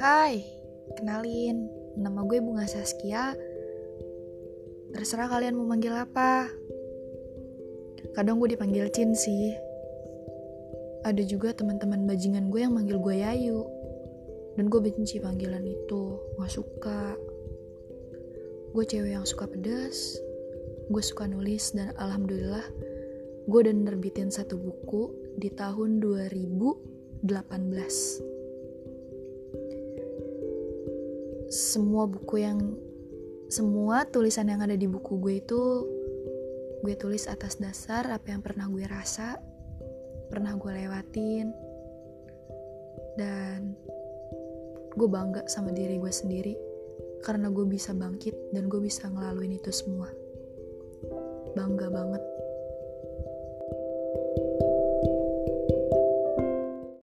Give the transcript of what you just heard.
Hai, kenalin, nama gue Bunga Saskia. Terserah kalian mau manggil apa. Kadang gue dipanggil Cin sih. Ada juga teman-teman bajingan gue yang manggil gue Yayu. Dan gue benci panggilan itu, gak suka. Gue cewek yang suka pedas, gue suka nulis dan alhamdulillah gue udah nerbitin satu buku di tahun 2018 semua buku yang semua tulisan yang ada di buku gue itu gue tulis atas dasar apa yang pernah gue rasa pernah gue lewatin dan gue bangga sama diri gue sendiri karena gue bisa bangkit dan gue bisa ngelaluin itu semua. Bangga banget